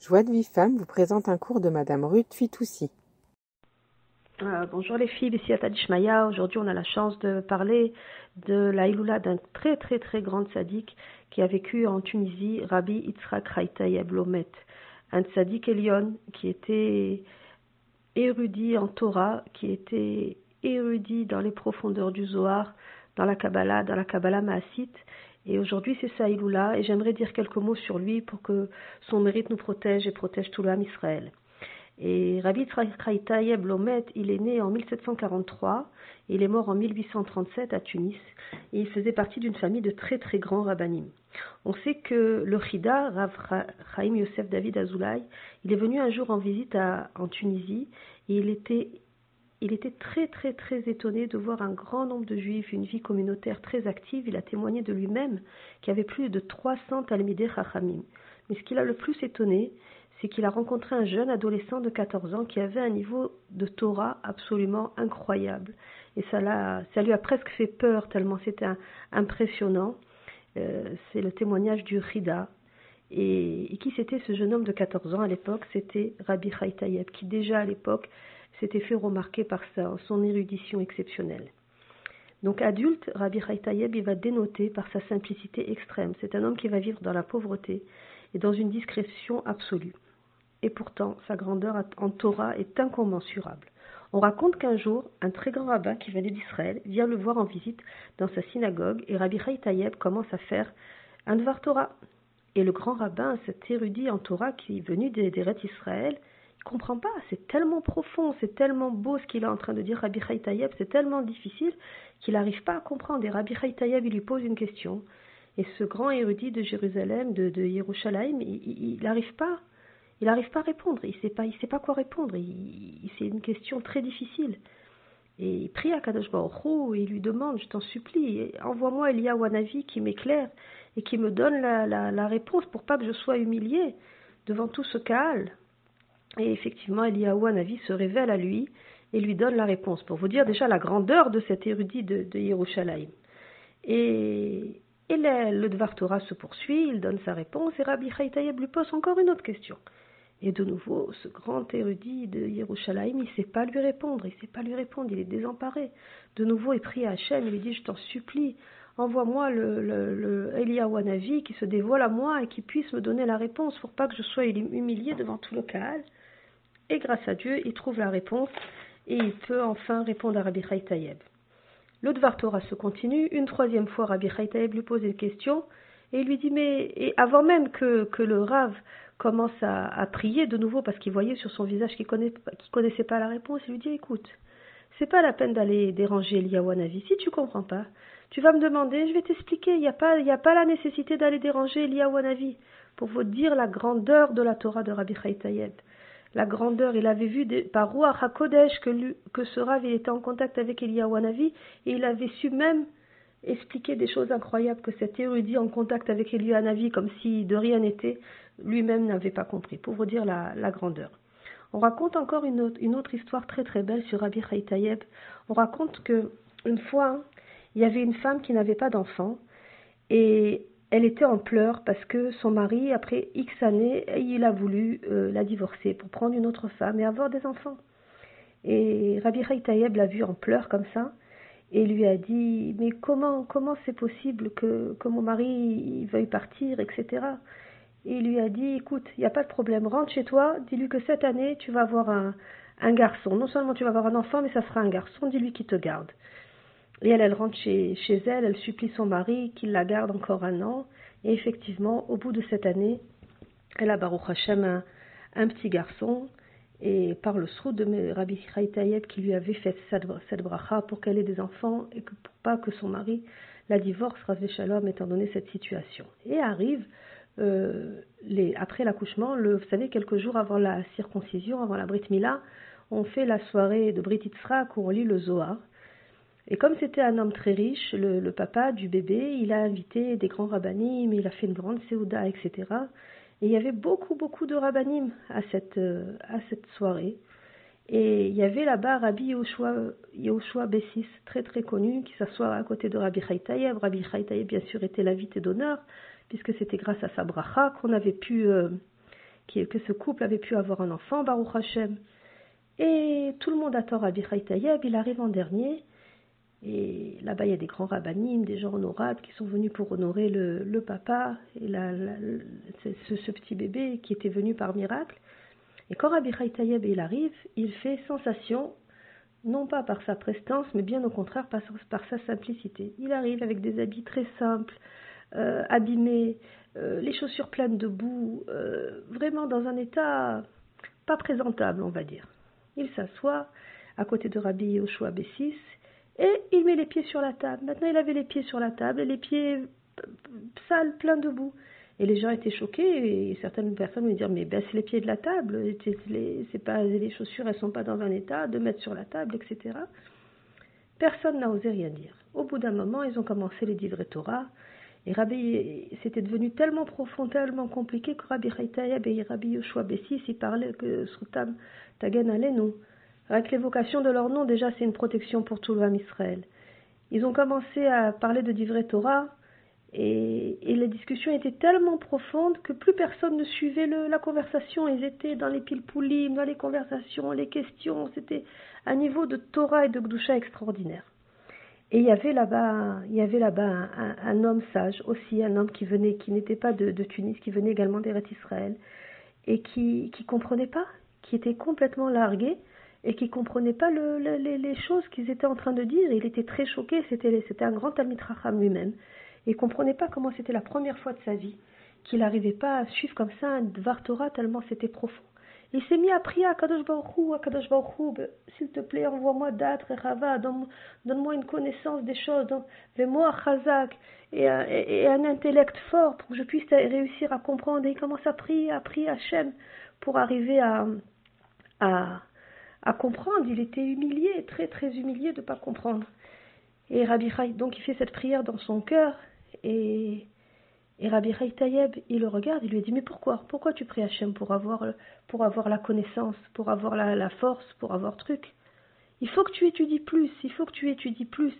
Joie de vie femme vous présente un cours de Madame Ruth Fitoussi. Euh, bonjour les filles, ici Atadishmaya. Aujourd'hui, on a la chance de parler de la Iloula d'un très très très grand sadique qui a vécu en Tunisie, Rabbi Yitzhak Haïtaïeb Lomet. Un sadique Elion qui était érudit en Torah, qui était érudit dans les profondeurs du Zohar, dans la Kabbalah, dans la Kabbalah Maasite, et aujourd'hui, c'est Saïloula, et j'aimerais dire quelques mots sur lui pour que son mérite nous protège et protège tout l'âme Israël. Et Rabbi Tayeb Lomet, il est né en 1743, il est mort en 1837 à Tunis, et il faisait partie d'une famille de très très grands rabbinim. On sait que le Chida, Rav Chaim Yosef David Azoulay, il est venu un jour en visite en Tunisie, et il était il était très très très étonné de voir un grand nombre de juifs, une vie communautaire très active. Il a témoigné de lui-même qu'il y avait plus de 300 talmidei chachamim. Mais ce qui l'a le plus étonné, c'est qu'il a rencontré un jeune adolescent de 14 ans qui avait un niveau de Torah absolument incroyable. Et ça, ça lui a presque fait peur tellement c'était impressionnant. Euh, c'est le témoignage du Rida. Et, qui c'était ce jeune homme de 14 ans à l'époque? C'était Rabbi Chaitayeb, qui déjà à l'époque s'était fait remarquer par son érudition exceptionnelle. Donc adulte, Rabbi Haïtayeb, il va dénoter par sa simplicité extrême. C'est un homme qui va vivre dans la pauvreté et dans une discrétion absolue. Et pourtant, sa grandeur en Torah est incommensurable. On raconte qu'un jour, un très grand rabbin qui venait d'Israël vient le voir en visite dans sa synagogue et Rabbi Haïtayeb commence à faire un Dvar Torah. Et le grand rabbin, cet érudit en Torah qui est venu des Israël, comprend pas, c'est tellement profond, c'est tellement beau ce qu'il est en train de dire Rabbi Haïtayeb, c'est tellement difficile qu'il n'arrive pas à comprendre. Et Rabbi Haïtayeb, il lui pose une question. Et ce grand érudit de Jérusalem, de, de Yerushalayim, il n'arrive pas, il n'arrive pas à répondre. Il sait pas, il sait pas quoi répondre. c'est une question très difficile. Et il prie à Kadosh Baruch et il lui demande, je t'en supplie, envoie-moi Elia Wanavi qui m'éclaire et qui me donne la, réponse pour pas que je sois humilié devant tout ce Kaal. Et effectivement, Eliyahu Hanavi se révèle à lui et lui donne la réponse, pour vous dire déjà la grandeur de cet érudit de, de Yerushalayim. Et, le, Dvar Torah se poursuit, il donne sa réponse, et Rabbi Haïtayeb lui pose encore une autre question. Et de nouveau, ce grand érudit de Yerushalayim, il ne sait pas lui répondre, il ne sait pas lui répondre, il est désemparé. De nouveau, il prie à Hachem, il lui dit, je t'en supplie, envoie-moi le, le qui se dévoile à moi et qui puisse me donner la réponse pour pas que je sois humilié devant tout le Kaal. Et grâce à Dieu, il trouve la réponse et il peut enfin répondre à Rabbi Haïtayeb. Le Dvar Torah se continue. Une troisième fois, Rabbi Haïtayeb lui pose une question et il lui dit Mais avant même que, le Rav commence à, prier de nouveau parce qu'il voyait sur son visage qu'il ne connaissait pas la réponse, il lui dit Écoute, c'est pas la peine d'aller déranger Eliawanavi. Si tu comprends pas, tu vas me demander, je vais t'expliquer. Il n'y a, pas, a pas la nécessité d'aller déranger Eliawanavi pour vous dire la grandeur de la Torah de Rabbi Haïtayeb la grandeur. Il avait vu par Ruach HaKodesh que, que ce Rav était en contact avec Eliyahu et il avait su même expliquer des choses incroyables que cet érudit en contact avec Eliyahu comme si de rien n'était, lui-même n'avait pas compris, pour vous dire la, grandeur. On raconte encore une autre, histoire très très belle sur Rabbi Haïtayeb. On raconte que une fois, il y avait une femme qui n'avait pas d'enfant et elle était en pleurs parce que son mari, après X années, il a voulu euh, la divorcer pour prendre une autre femme et avoir des enfants. Et Rabbi Haïtayeb l'a vue en pleurs comme ça et lui a dit Mais comment comment c'est possible que, que mon mari veuille partir, etc. Et il lui a dit Écoute, il n'y a pas de problème, rentre chez toi, dis-lui que cette année tu vas avoir un, un garçon. Non seulement tu vas avoir un enfant, mais ça sera un garçon, dis-lui qu'il te garde. Et elle, elle rentre chez, elle, elle supplie son mari qu'il la garde encore un an. Et effectivement, au bout de cette année, elle a Baruch Hashem un, petit garçon. Et par le sroud de Rabbi Haïtayeb qui lui avait fait cette, bracha pour qu'elle ait des enfants et pour pas que son mari la divorce, Rav Shalom, étant donné cette situation. Et arrive, euh, les, après l'accouchement, vous savez, quelques jours avant la circoncision, avant la Brit Mila, on fait la soirée de Brit Yitzhak où on lit le Zohar. Et comme c'était un homme très riche, le, papa du bébé, il a invité des grands rabbinim, il a fait une grande séouda, etc. Et il y avait beaucoup, beaucoup de rabbinim à cette, euh, à cette soirée. Et il y avait là-bas Rabbi Yehoshua, Bessis, très très connu, qui s'assoit à côté de Rabbi Haïtaïeb. Rabbi Haïtaïeb, bien sûr, était l'invité d'honneur, puisque c'était grâce à sa bracha qu'on avait pu euh, que ce couple avait pu avoir un enfant, Baruch Hashem. Et tout le monde attend Rabbi Tayeb, il arrive en dernier. Et là-bas, il y a des grands rabbinim, des gens honorables qui sont venus pour honorer le, papa et ce, petit bébé qui était venu par miracle. Et quand Rabbi Tayeb il arrive, il fait sensation, non pas par sa prestance, mais bien au contraire par, par sa simplicité. Il arrive avec des habits très simples, euh, abîmés, euh, les chaussures pleines de boue, euh, vraiment dans un état pas présentable, on va dire. Il s'assoit à côté de Rabbi Yoshua Bessis et il met les pieds sur la table. Maintenant, il avait les pieds sur la table et les pieds sales, pleins de boue. Et les gens étaient choqués et certaines personnes me dire mais baisse les pieds de la table, c'est pas les chaussures elles sont pas dans un état de mettre sur la table, etc. Personne n'a osé rien dire. Au bout d'un moment, ils ont commencé les divrei Torah et Rabbi, c'était devenu tellement profond, tellement compliqué que Rabbi Chaitayab et Rabbi Yoshua Bessis, ils parlaient que Srutam Tagen nous. Avec l'évocation de leur nom, déjà, c'est une protection pour tout l'homme Israël. Ils ont commencé à parler de Divrei Torah, et, et, les discussions étaient tellement profondes que plus personne ne suivait la conversation. Ils étaient dans les pilpoulim, dans les conversations, les questions. C'était un niveau de Torah et de Gdusha extraordinaire. Et il y avait là-bas, là-bas un, homme sage aussi, un homme qui venait, qui n'était pas de, Tunis, qui venait également d'Eretz Israël, et qui qui comprenait pas, qui était complètement largué et qui comprenait pas le, les, choses qu'ils étaient en train de dire. Il était très choqué. C'était un grand Talmid lui-même, et comprenait pas comment c'était la première fois de sa vie qu'il n'arrivait pas à suivre comme ça un Dvar Torah tellement c'était profond. Il s'est mis à prier à Kadosh Baruchou, à Kadosh Baruchou, ben, s'il te plaît, envoie-moi d'âtre et Rava, donne-moi une connaissance des choses, fais-moi Chazak et, et, un intellect fort pour que je puisse réussir à comprendre. Et il commence à prier, à prier Hachem pour arriver à, à comprendre. Il était humilié, très très humilié de ne pas comprendre. Et Rabbi Chai, donc il fait cette prière dans son cœur et et Rabbi Tayeb, il le regarde, il lui dit Mais pourquoi? Pourquoi tu pries Hachem pour avoir, pour avoir la connaissance, pour avoir la, force, pour avoir truc? Il faut que tu étudies plus, il faut que tu étudies plus.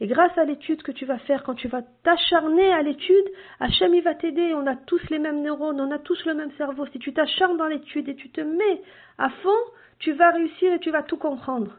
Et grâce à l'étude que tu vas faire, quand tu vas t'acharner à l'étude, Hachem il va t'aider. On a tous les mêmes neurones, on a tous le même cerveau. Si tu t'acharnes dans l'étude et tu te mets à fond, tu vas réussir et tu vas tout comprendre.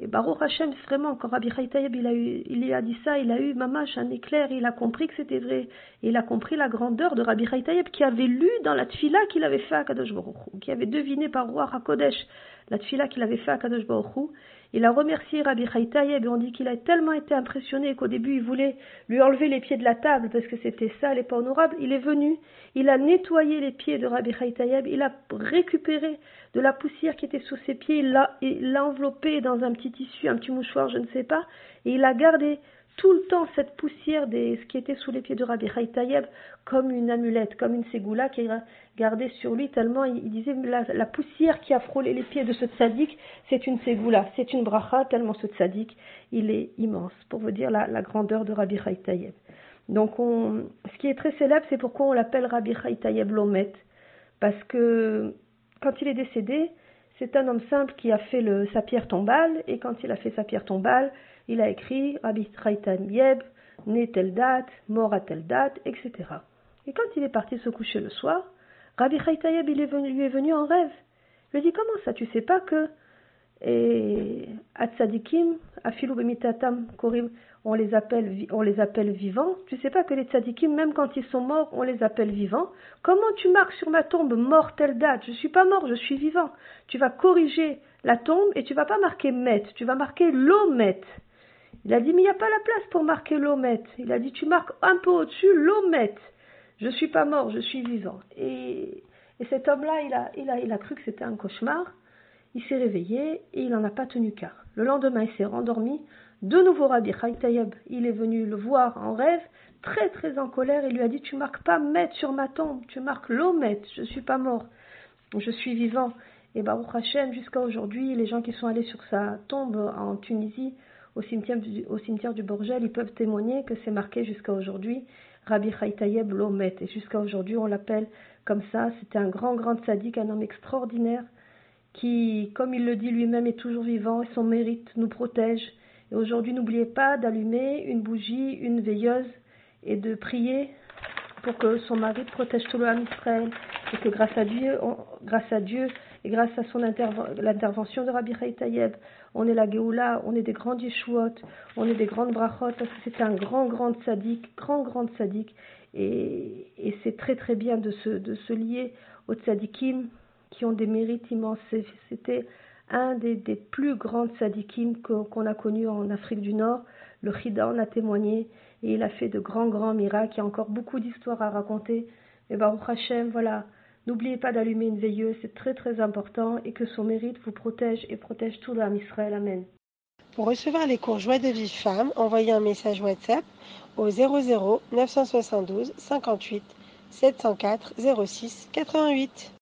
Et Baruch Hashem, vraiment, quand Rabbi Chaitayeb, il a, dit ça, il a eu mamash, un éclair, il a compris que c'était vrai. Il a compris la grandeur de Rabbi Chaitayeb qui avait lu dans la tfila qu'il avait fait à Kadosh Baruch qui avait deviné par roi HaKodesh la tfila qu'il avait fait à Kadosh Baruch il a remercié Rabbi Chaitayeb et on dit qu'il a tellement été impressionné qu'au début il voulait lui enlever les pieds de la table parce que c'était sale et pas honorable. Il est venu, il a nettoyé les pieds de Rabbi Chaitayeb, il a récupéré de la poussière qui était sous ses pieds, il l'a enveloppé dans un petit tissu, un petit mouchoir, je ne sais pas, et il a gardé tout le temps cette poussière des ce qui était sous les pieds de Rabbi Tayeb comme une amulette, comme une ségoula qui gardait sur lui tellement il, disait la, poussière qui a frôlé les pieds de ce tzaddik, c'est une ségoula, c'est une bracha tellement ce tzaddik, il est immense pour vous dire la, grandeur de Rabbi Tayeb. Donc on, ce qui est très célèbre, c'est pourquoi on l'appelle Rabbi Tayeb Lomet parce que quand il est décédé, c'est un homme simple qui a fait sa pierre tombale et quand il a fait sa pierre tombale, il a écrit Rabbi Traitan Yeb, né telle date, mort à telle date, etc. Et quand il est parti se coucher le soir, Rabbi Yeb il lui est venu en rêve. Il lui dit Comment ça, tu sais pas que. Et Atzadikim, Afilu Bemitatam Korim, on les appelle, vivants. Tu sais pas que les tzadikim, même quand ils sont morts, on les appelle vivants. Comment tu marques sur ma tombe mort telle date? Je suis pas mort, je suis vivant. Tu vas corriger la tombe et tu vas pas marquer met, tu vas marquer l'omet. Il a dit, mais il n'y a pas la place pour marquer l'omet. Il a dit, tu marques un peu au-dessus l'omet. Je ne suis pas mort, je suis vivant. Et, cet homme-là, il a, il, a, il a cru que c'était un cauchemar. Il s'est réveillé et il n'en a pas tenu qu'à. Le lendemain, il s'est rendormi. De nouveau, Rabbi Tayeb, il est venu le voir en rêve, très très en colère, et lui a dit Tu marques pas met sur ma tombe, tu marques l'omet, je ne suis pas mort, je suis vivant. Et Baruch Hashem, jusqu'à aujourd'hui, les gens qui sont allés sur sa tombe en Tunisie, au cimetière, du, Borgel, ils peuvent témoigner que c'est marqué jusqu'à aujourd'hui Rabbi Chaitayeb Lomet. Et jusqu'à aujourd'hui, on l'appelle comme ça. C'était un grand, grand sadique, un homme extraordinaire qui, comme il le dit lui-même, est toujours vivant et son mérite nous protège. Et aujourd'hui, n'oubliez pas d'allumer une bougie, une veilleuse et de prier pour que son mari protège tout le Israël et que grâce à Dieu, grâce à Dieu et grâce à son l'intervention de Rabbi Tayeb, on est la Géoula, on est des grands Yeshuot, on est des grandes brachot, parce que c'est un grand, grand sadique, grand, grand sadique, et, c'est très, très bien de se, de se lier aux tzadikim qui ont des mérites immenses. C'était un des, plus grands tzadikim qu'on a connus en Afrique du Nord. Le Chida en a témoigné et il a fait de grands, grands miracles. Il y a encore beaucoup d'histoires à raconter. Et Baruch Hashem, voilà. N'oubliez pas d'allumer une veilleuse, c'est très très important et que son mérite vous protège et protège tout l'âme Israël. Amen. Pour recevoir les cours Joie de vie femme, envoyez un message WhatsApp au 00 972 58 704 06 88.